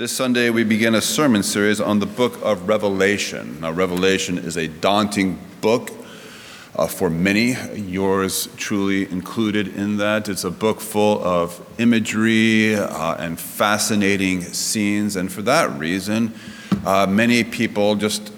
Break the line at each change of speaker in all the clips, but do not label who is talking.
This Sunday, we begin a sermon series on the book of Revelation. Now, Revelation is a daunting book uh, for many, yours truly included in that. It's a book full of imagery uh, and fascinating scenes, and for that reason, uh, many people just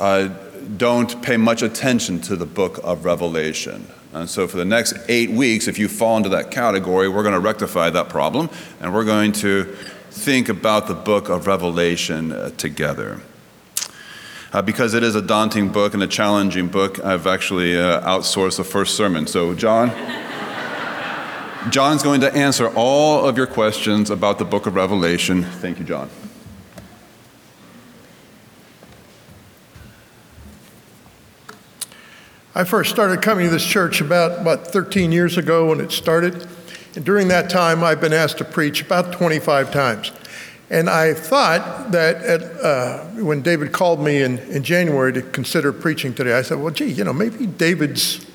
uh, don't pay much attention to the book of Revelation. And so, for the next eight weeks, if you fall into that category, we're going to rectify that problem, and we're going to think about the book of Revelation uh, together. Uh, because it is a daunting book and a challenging book, I've actually uh, outsourced the first sermon. So, John, John's going to answer all of your questions about the book of Revelation. Thank you, John.
I first started coming to this church about, about 13 years ago when it started. And during that time, I've been asked to preach about 25 times. And I thought that at, uh, when David called me in, in January to consider preaching today, I said, well, gee, you know, maybe David's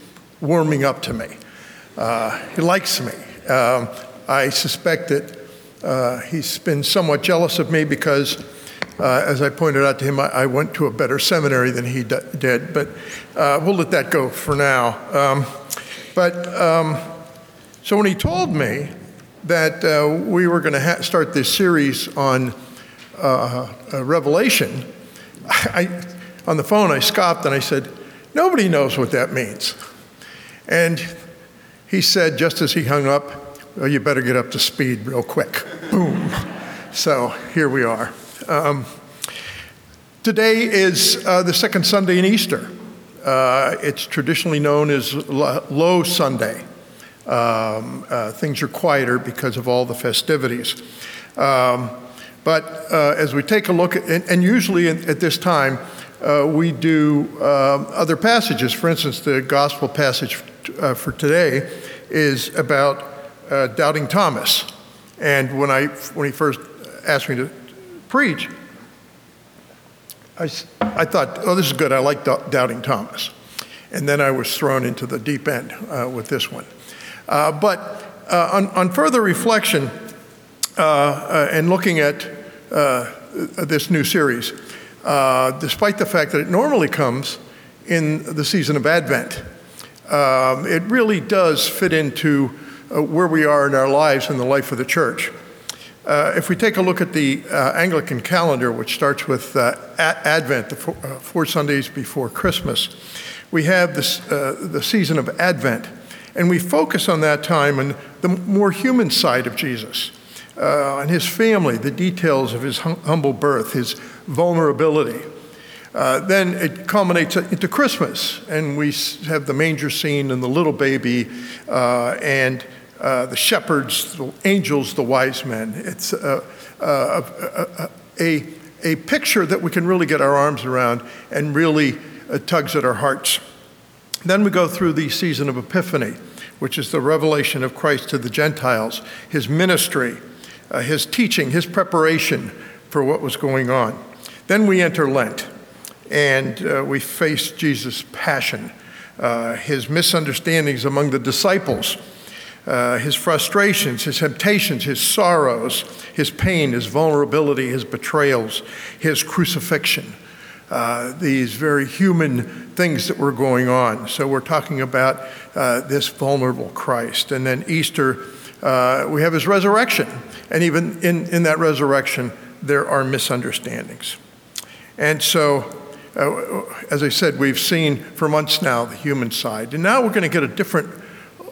warming up to me. Uh, he likes me. Um, I suspect that uh, he's been somewhat jealous of me because, uh, as I pointed out to him, I, I, went to a better seminary than he d- did. But uh, we'll let that go for now. Um, but um, so when he told me that uh, we were going to ha- start this series on uh, uh, Revelation, I, on the phone I scoffed and I said, Nobody knows what that means. And he said, just as he hung up, you better get up to speed real quick. Boom. So here we are. Um, today is uh, the second Sunday in Easter. Uh, it's traditionally known as Low Sunday. Um, uh, things are quieter because of all the festivities. Um, but uh, as we take a look, at, and, and usually at, at this time, uh, we do um, other passages. For instance, the gospel passage uh, for today is about uh, doubting Thomas. And when, I, when he first asked me to preach, I, I thought, oh, this is good. I like doubting Thomas. And then I was thrown into the deep end uh, with this one. Uh, but uh, on, on, further reflection uh, and looking at this new series, despite the fact that it normally comes in the season of Advent, um, it really does fit into where we are in our lives and the life of the church. Uh, if we take a look at the uh, Anglican calendar, which starts with uh, Advent, the four, four, Sundays before Christmas, we have this, the season of Advent. And we focus on that time and the more human side of Jesus, uh, and his family, the details of his hum- humble birth, his vulnerability. Uh, then it culminates into Christmas, and we have the manger scene and the little baby, uh, and uh, the shepherds, the angels, the wise men. It's a, a, a, a, picture that we can really get our arms around and really uh, tugs at our hearts. Then we go through the season of Epiphany, which is the revelation of Christ to the Gentiles, his ministry, uh, his teaching, his preparation for what was going on. Then we enter Lent, and uh, we face Jesus' passion, uh, his misunderstandings among the disciples. Uh, his frustrations, his temptations, his sorrows, his pain, his vulnerability, his betrayals, his crucifixion uh, these very human things that were going on. So we're talking about uh, this vulnerable Christ. And then Easter, uh, we have his resurrection. And even in, in that resurrection, there are misunderstandings. And so, uh, as I said, we've seen for months now the human side. And now we're going to get a different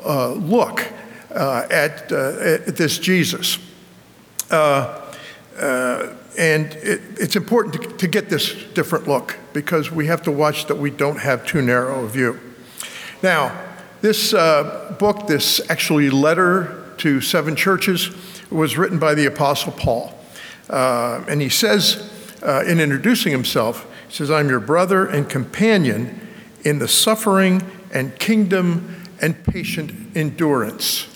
uh, look at, at, this Jesus. Uh, and it, it's important to, to, get this different look because we have to watch that we don't have too narrow a view. Now, this uh, book, this actually letter to seven churches, was written by the Apostle Paul. Uh, and he says, uh, in introducing himself, he says, I'm your brother and companion in the suffering and kingdom and patient endurance.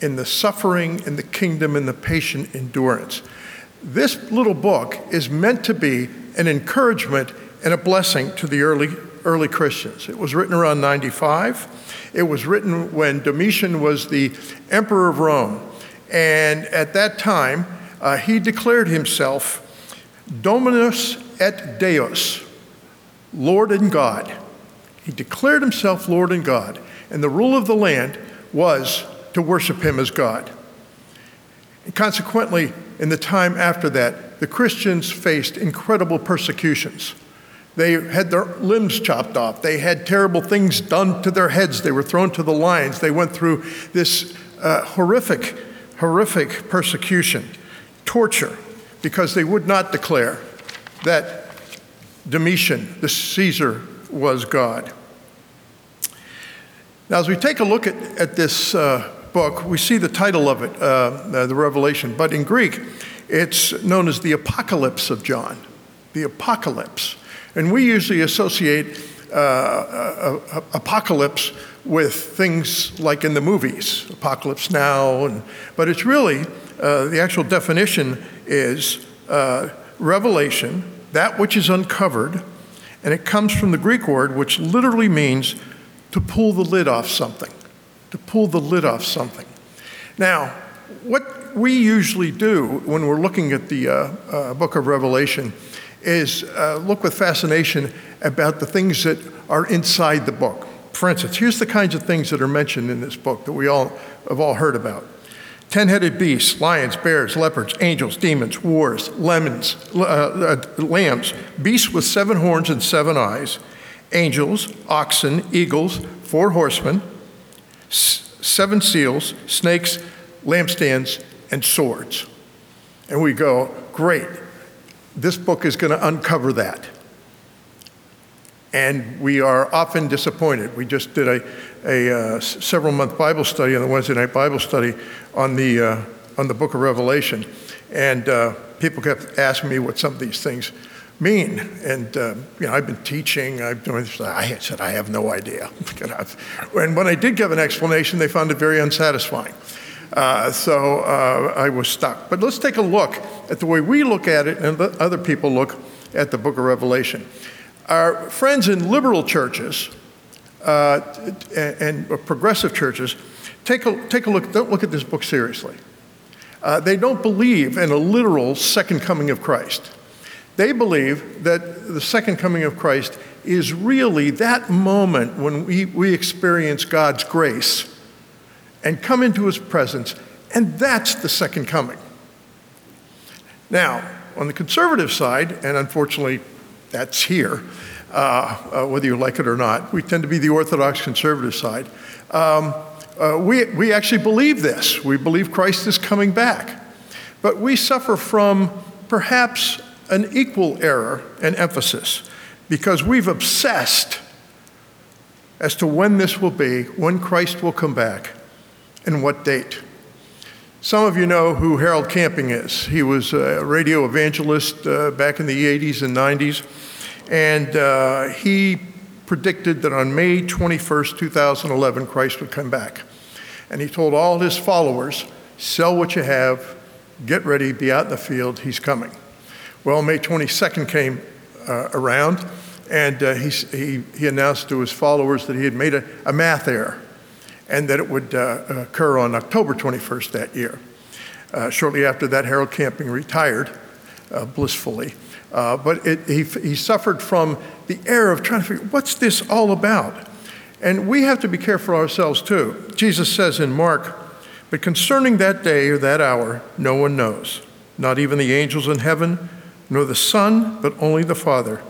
In the suffering and the kingdom and the patient endurance. This little book is meant to be an encouragement and a blessing to the early, early Christians. It was written around 95. It was written when Domitian was the emperor of Rome. And at that time, uh, he declared himself Dominus et Deus, Lord and God. He declared himself Lord and God, and the rule of the land was to worship him as God. And consequently, in the time after that, the Christians faced incredible persecutions. They had their limbs chopped off. They had terrible things done to their heads. They were thrown to the lions. They went through this uh, horrific, horrific persecution, torture, because they would not declare that Domitian, the Caesar, was God. Now, as we take a look at, at this uh, book, we see the title of it, uh, uh, The Revelation, but in Greek, it's known as the Apocalypse of John. The Apocalypse. And we usually associate uh, uh, uh, apocalypse with things like in the movies, Apocalypse Now, and, but it's really, uh, the actual definition is revelation, that which is uncovered, and it comes from the Greek word which literally means to pull the lid off something, to pull the lid off something. Now, what we usually do when we're looking at the uh, book of Revelation is uh, look with fascination about the things that are inside the book. For instance, here's the kinds of things that are mentioned in this book that we all have all heard about. Ten headed beasts, lions, bears, leopards, angels, demons, wars, lemons, uh, uh, lambs, beasts with seven horns and seven eyes, angels, oxen, eagles, four horsemen, seven seals, snakes, lampstands, and swords. And we go, great, this book is going to uncover that. And we are often disappointed. We just did a, a uh, several month Bible study on the Wednesday night Bible study on the, uh, on the book of Revelation. And uh, people kept asking me what some of these things mean. And, uh, you know, I've been teaching, I've doing this. I said, I have no idea. and when I did give an explanation, they found it very unsatisfying. Uh, so uh, I was stuck. But let's take a look at the way we look at it and other people look at the book of Revelation. Our friends in liberal churches uh, and, and, progressive churches take a, take a look, don't look at this book seriously. Uh, they don't believe in a literal second coming of Christ. They believe that the second coming of Christ is really that moment when we, we experience God's grace and come into his presence, and that's the second coming. Now, on the conservative side, and unfortunately that's here, uh, uh, whether you like it or not, we tend to be the Orthodox conservative side. Um, uh, we, we actually believe this. We believe Christ is coming back. But we suffer from perhaps an equal error and emphasis because we've obsessed as to when this will be, when Christ will come back and what date. Some of you know who Harold Camping is. He was a radio evangelist uh, back in the 80s and 90s, and uh, he predicted that on May 21st, 2011, Christ would come back. And he told all his followers, sell what you have, get ready, be out in the field, he's coming. Well, May 22nd came uh, around, and uh, he, he, he announced to his followers that he had made a, a math error and that it would uh, occur on October 21st that year. Uh, shortly after that, Harold Camping retired uh, blissfully. Uh, but it, he, he suffered from the error of trying to figure what's this all about? And we have to be careful ourselves too. Jesus says in Mark, but concerning that day or that hour, no one knows, not even the angels in heaven, nor the Son, but only the Father.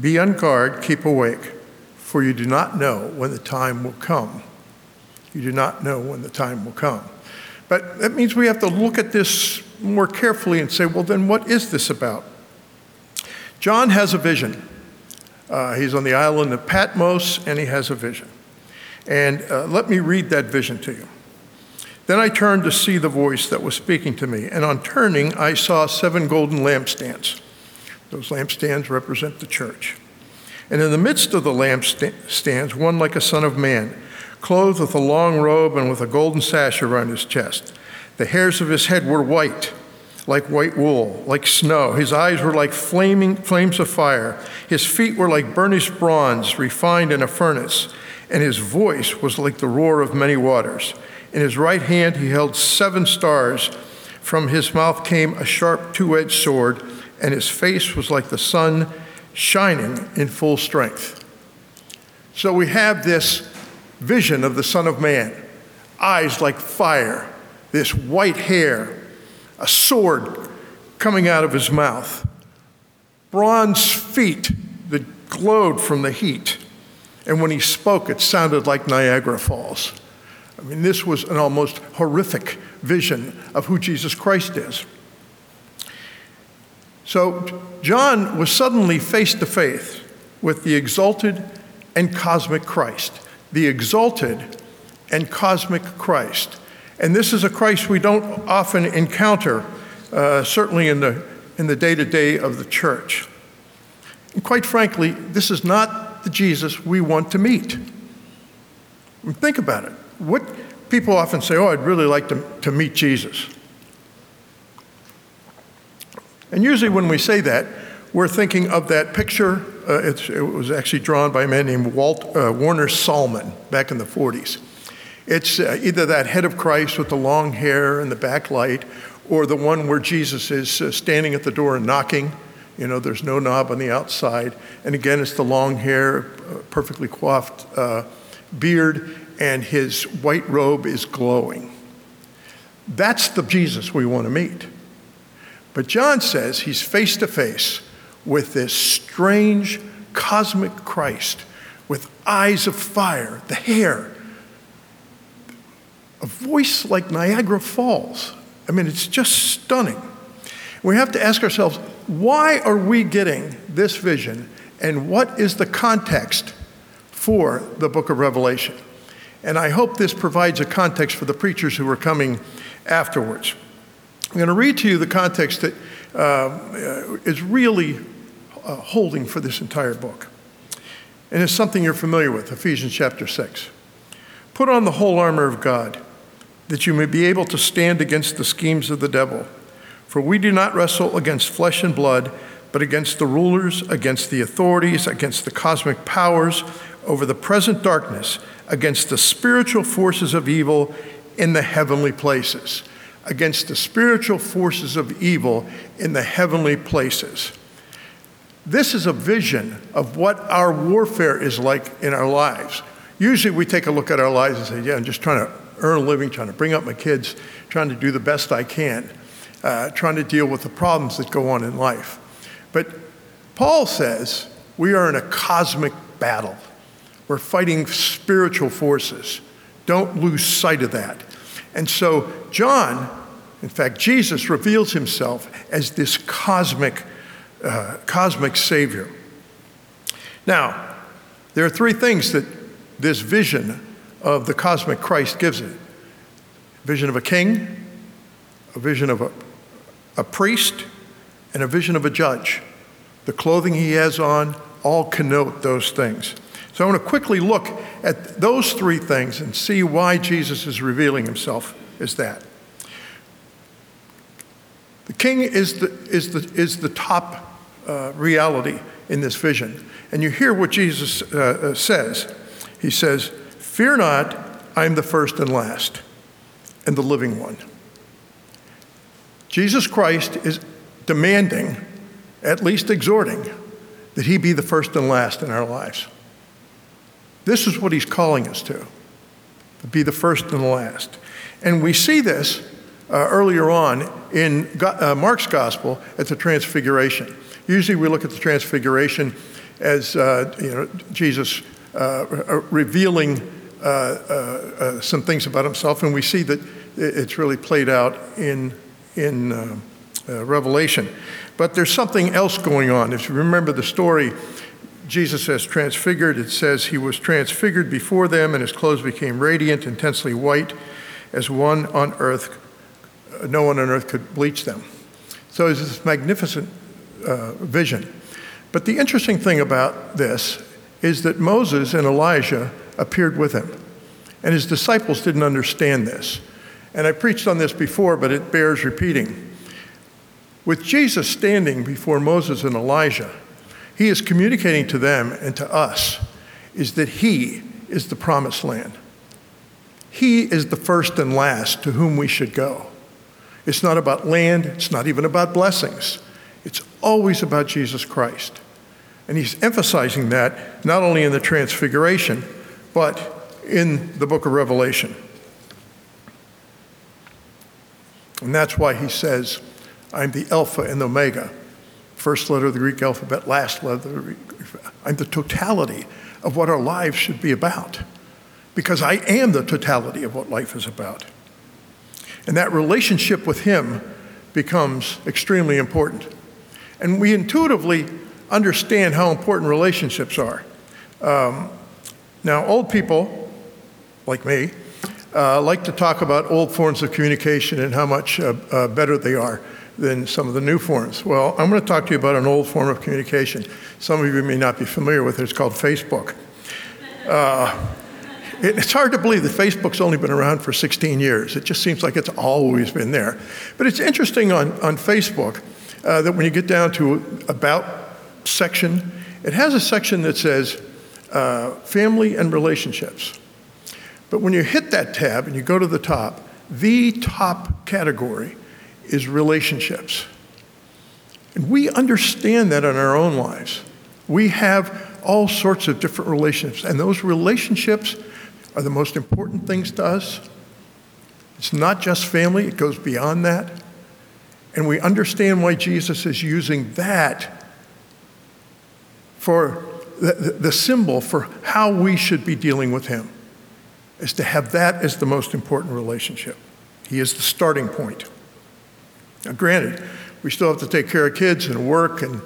Be on guard, keep awake, for you do not know when the time will come. You do not know when the time will come. But that means we have to look at this more carefully and say, well, then what is this about? John has a vision. Uh, he's on the island of Patmos and he has a vision. And uh, let me read that vision to you. Then I turned to see the voice that was speaking to me, and on turning, I saw seven golden lampstands. Those lampstands represent the church. And in the midst of the lampstands, one like a son of man clothed with a long robe and with a golden sash around his chest. The hairs of his head were white, like white wool, like snow. His eyes were like flaming flames of fire. His feet were like burnished bronze refined in a furnace, and his voice was like the roar of many waters. In his right hand he held seven stars, From his mouth came a sharp two edged sword, and his face was like the sun shining in full strength. So we have this vision of the Son of Man eyes like fire, this white hair, a sword coming out of his mouth, bronze feet that glowed from the heat. And when he spoke, it sounded like Niagara Falls. I mean, this was an almost horrific vision of who Jesus Christ is. So, John was suddenly face to face with the exalted and cosmic Christ. The exalted and cosmic Christ. And this is a Christ we don't often encounter, uh, certainly in the, in the day-to-day of the church. And quite frankly, this is not the Jesus we want to meet. think about it. What people often say, oh, I'd really like to, to meet Jesus. And usually when we say that, we're thinking of that picture. Uh, it was actually drawn by a man named Walt, uh, Warner Sallman back in the 40s. It's uh, either that head of Christ with the long hair and the backlight, or the one where Jesus is uh, standing at the door and knocking. You know, there's no knob on the outside. And again, it's the long hair, uh, perfectly coiffed uh, beard, and his white robe is glowing. That's the Jesus we want to meet. But John says he's face to face with this strange cosmic Christ with eyes of fire, the hair, a voice like Niagara Falls. I mean, it's just stunning. We have to ask ourselves why are we getting this vision and what is the context for the book of Revelation? And I hope this provides a context for the preachers who are coming afterwards. I'm going to read to you the context that uh, is really uh, holding for this entire book. And it's something you're familiar with Ephesians chapter 6. Put on the whole armor of God that you may be able to stand against the schemes of the devil. For we do not wrestle against flesh and blood, but against the rulers, against the authorities, against the cosmic powers over the present darkness, against the spiritual forces of evil in the heavenly places. Against the spiritual forces of evil in the heavenly places. This is a vision of what our warfare is like in our lives. Usually we take a look at our lives and say, Yeah, I'm just trying to earn a living, trying to bring up my kids, trying to do the best I can, uh, trying to deal with the problems that go on in life. But Paul says we are in a cosmic battle. We're fighting spiritual forces. Don't lose sight of that. And so, John, in fact, Jesus reveals himself as this cosmic, uh, cosmic Savior. Now, there are three things that this vision of the cosmic Christ gives it a vision of a king, a vision of a, a priest, and a vision of a judge. The clothing he has on all connote those things. So I want to quickly look at those three things and see why Jesus is revealing himself as that. The king is the, is the, is the top uh, reality in this vision. And you hear what Jesus uh, uh says. He says, Fear not, I am the first and last, and the living one. Jesus Christ is demanding, at least exhorting, that he be the first and last in our lives. This is what he's calling us to, to be the first and the last. And we see this uh, earlier on in uh, Mark's gospel at the Transfiguration. Usually we look at the Transfiguration as uh, you know, Jesus uh, revealing uh, uh, uh, some things about himself, and we see that it's really played out in, in Revelation. But there's something else going on. If you remember the story, Jesus says transfigured. It says he was transfigured before them, and his clothes became radiant, intensely white, as one on earth, no one on earth could bleach them. So it's this magnificent uh, vision. But the interesting thing about this is that Moses and Elijah appeared with him. And his disciples didn't understand this. And I preached on this before, but it bears repeating. With Jesus standing before Moses and Elijah, he is communicating to them and to us is that he is the promised land. He is the first and last to whom we should go. It's not about land, it's not even about blessings. It's always about Jesus Christ. And he's emphasizing that not only in the Transfiguration, but in the book of Revelation. And that's why he says, I'm the Alpha and the Omega. First letter of the Greek alphabet, last letter I'm the totality of what our lives should be about. Because I am the totality of what life is about. And that relationship with him becomes extremely important. And we intuitively understand how important relationships are. Um, now, old people, like me, uh, like to talk about old forms of communication and how much uh, uh, better they are than some of the new forms. Well, I'm going to talk to you about an old form of communication. Some of you may not be familiar with it. It's called Facebook. Uh, it, it's hard to believe that Facebook's only been around for 16 years. It just seems like it's always been there. But it's interesting on, on Facebook uh, that when you get down to about section, it has a section that says uh, family and relationships. But when you hit that tab and you go to the top, the top category is relationships. And we understand that in our own lives. We have all sorts of different relationships, and those relationships are the most important things to us. It's not just family, it goes beyond that. And we understand why Jesus is using that for the, the, symbol for how we should be dealing with Him, is to have that as the most important relationship. He is the starting point. Now, granted, we still have to take care of kids and work and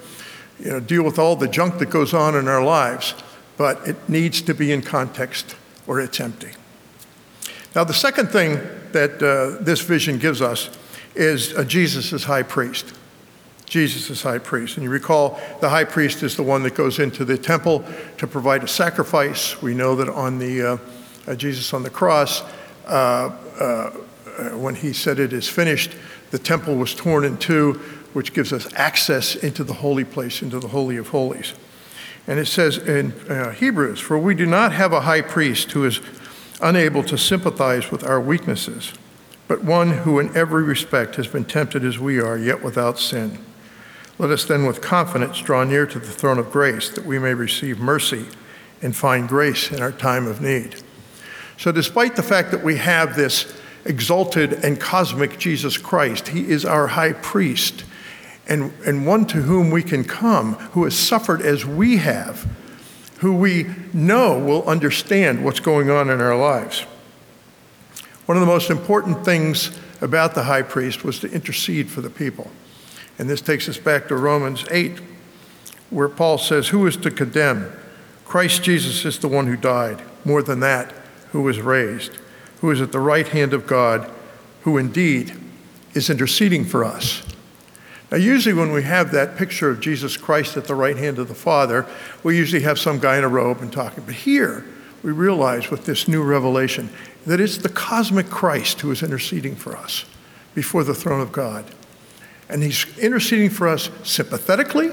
you know, deal with all the junk that goes on in our lives, but it needs to be in context or it's empty. Now, the second thing that uh, this vision gives us is uh, Jesus as high priest. Jesus is high priest. And you recall the high priest is the one that goes into the temple to provide a sacrifice. We know that on the uh, uh, Jesus on the cross, uh, uh, when he said it is finished, the temple was torn in two, which gives us access into the holy place, into the Holy of Holies. And it says in uh, Hebrews, For we do not have a high priest who is unable to sympathize with our weaknesses, but one who in every respect has been tempted as we are, yet without sin. Let us then with confidence draw near to the throne of grace that we may receive mercy and find grace in our time of need. So, despite the fact that we have this exalted and cosmic Jesus Christ, he is our high priest and, and one to whom we can come, who has suffered as we have, who we know will understand what's going on in our lives. One of the most important things about the high priest was to intercede for the people. And this takes us back to Romans 8, where Paul says, Who is to condemn? Christ Jesus is the one who died. More than that, who was raised, who is at the right hand of God, who indeed is interceding for us. Now, usually when we have that picture of Jesus Christ at the right hand of the Father, we usually have some guy in a robe and talking. But here, we realize with this new revelation that it's the cosmic Christ who is interceding for us before the throne of God. And he's interceding for us sympathetically,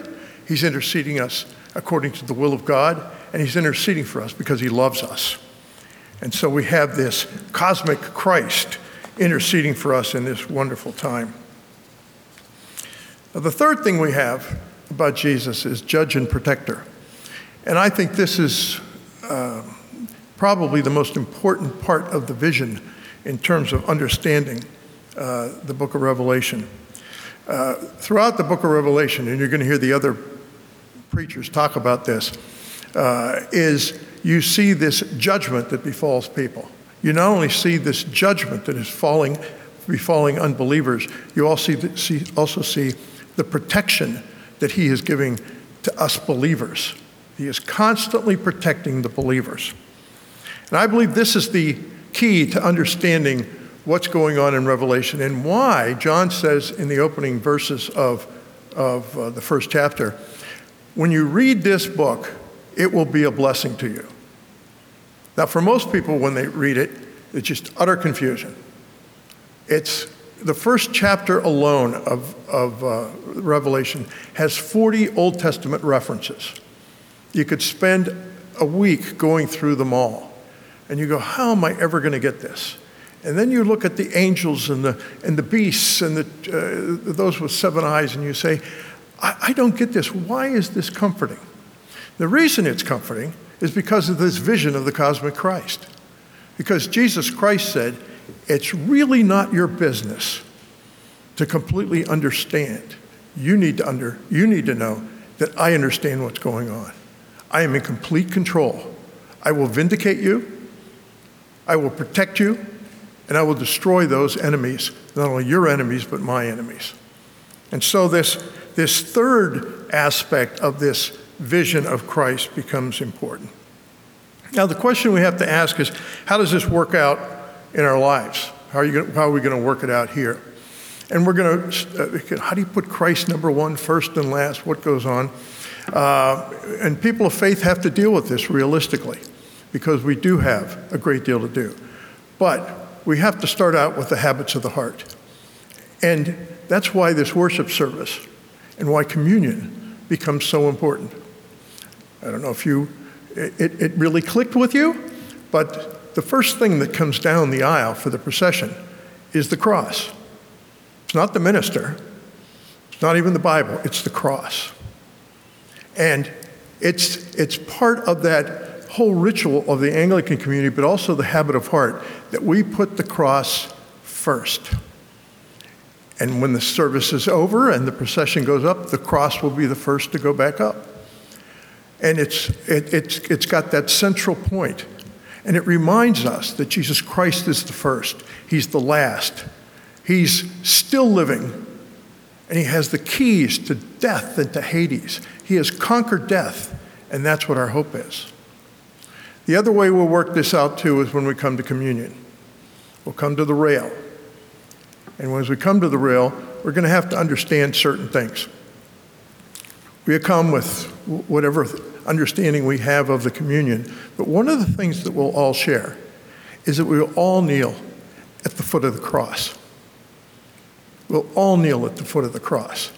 he's interceding us according to the will of God, and he's interceding for us because he loves us. And so we have this cosmic Christ interceding for us in this wonderful time. Now, the third thing we have about Jesus is judge and protector. And I think this is uh, probably the most important part of the vision in terms of understanding uh, the book of Revelation. Uh, throughout the book of Revelation, and you're going to hear the other preachers talk about this, uh, is you see this judgment that befalls people. You not only see this judgment that is falling, befalling unbelievers, you also see, also see the protection that He is giving to us believers. He is constantly protecting the believers. And I believe this is the key to understanding what's going on in Revelation and why John says in the opening verses of, of uh, the first chapter when you read this book, it will be a blessing to you. Now, for most people, when they read it, it's just utter confusion. It's the first chapter alone of, of uh, Revelation has 40 Old Testament references. You could spend a week going through them all. And you go, how am I ever going to get this? And then you look at the angels and the, and the beasts and the, uh, those with seven eyes, and you say, I, I don't get this. Why is this comforting? The reason it's comforting is because of this vision of the cosmic Christ. Because Jesus Christ said, it's really not your business to completely understand. You need to under, you need to know that I understand what's going on. I am in complete control. I will vindicate you. I will protect you and I will destroy those enemies, not only your enemies, but my enemies. And so, this, this third aspect of this vision of Christ becomes important. Now, the question we have to ask is how does this work out in our lives? How are, you gonna, how are we going to work it out here? And we're going to, uh, how do you put Christ number one, first and last? What goes on? Uh, and people of faith have to deal with this realistically because we do have a great deal to do. But we have to start out with the habits of the heart. And that's why this worship service and why communion becomes so important. I don't know if you, it, it really clicked with you, but the first thing that comes down the aisle for the procession is the cross. It's not the minister, it's not even the Bible, it's the cross. And it's, it's part of that whole ritual of the Anglican community, but also the habit of heart, that we put the cross first. And when the service is over and the procession goes up, the cross will be the first to go back up. And it's, it, it's, it's got that central point. And it reminds us that Jesus Christ is the first, He's the last. He's still living, and He has the keys to death and to Hades. He has conquered death, and that's what our hope is. The other way we'll work this out too is when we come to communion. We'll come to the rail. And as we come to the rail, we're going to have to understand certain things. We come with whatever understanding we have of the communion, but one of the things that we'll all share is that we will all kneel at the foot of the cross. We'll all kneel at the foot of the cross.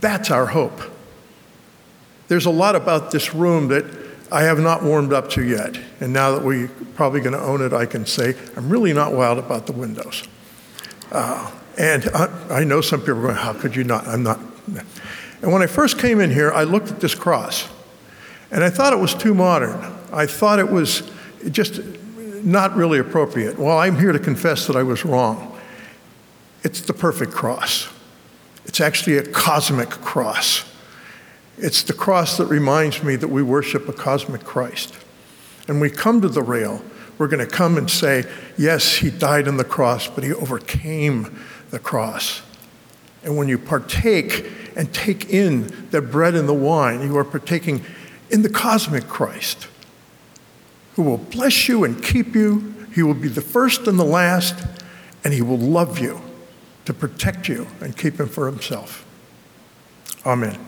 That's our hope. There's a lot about this room that I have not warmed up to yet. And now that we're probably going to own it, I can say I'm really not wild about the windows. Uh, and I, I, know some people are going, How could you not? I'm not. And when I first came in here, I looked at this cross and I thought it was too modern. I thought it was just not really appropriate. Well, I'm here to confess that I was wrong. It's the perfect cross, it's actually a cosmic cross. It's the cross that reminds me that we worship a cosmic Christ. And we come to the rail, we're going to come and say, yes, he died on the cross, but he overcame the cross. And when you partake and take in the bread and the wine, you are partaking in the cosmic Christ who will bless you and keep you. He will be the first and the last, and he will love you to protect you and keep him for himself. Amen.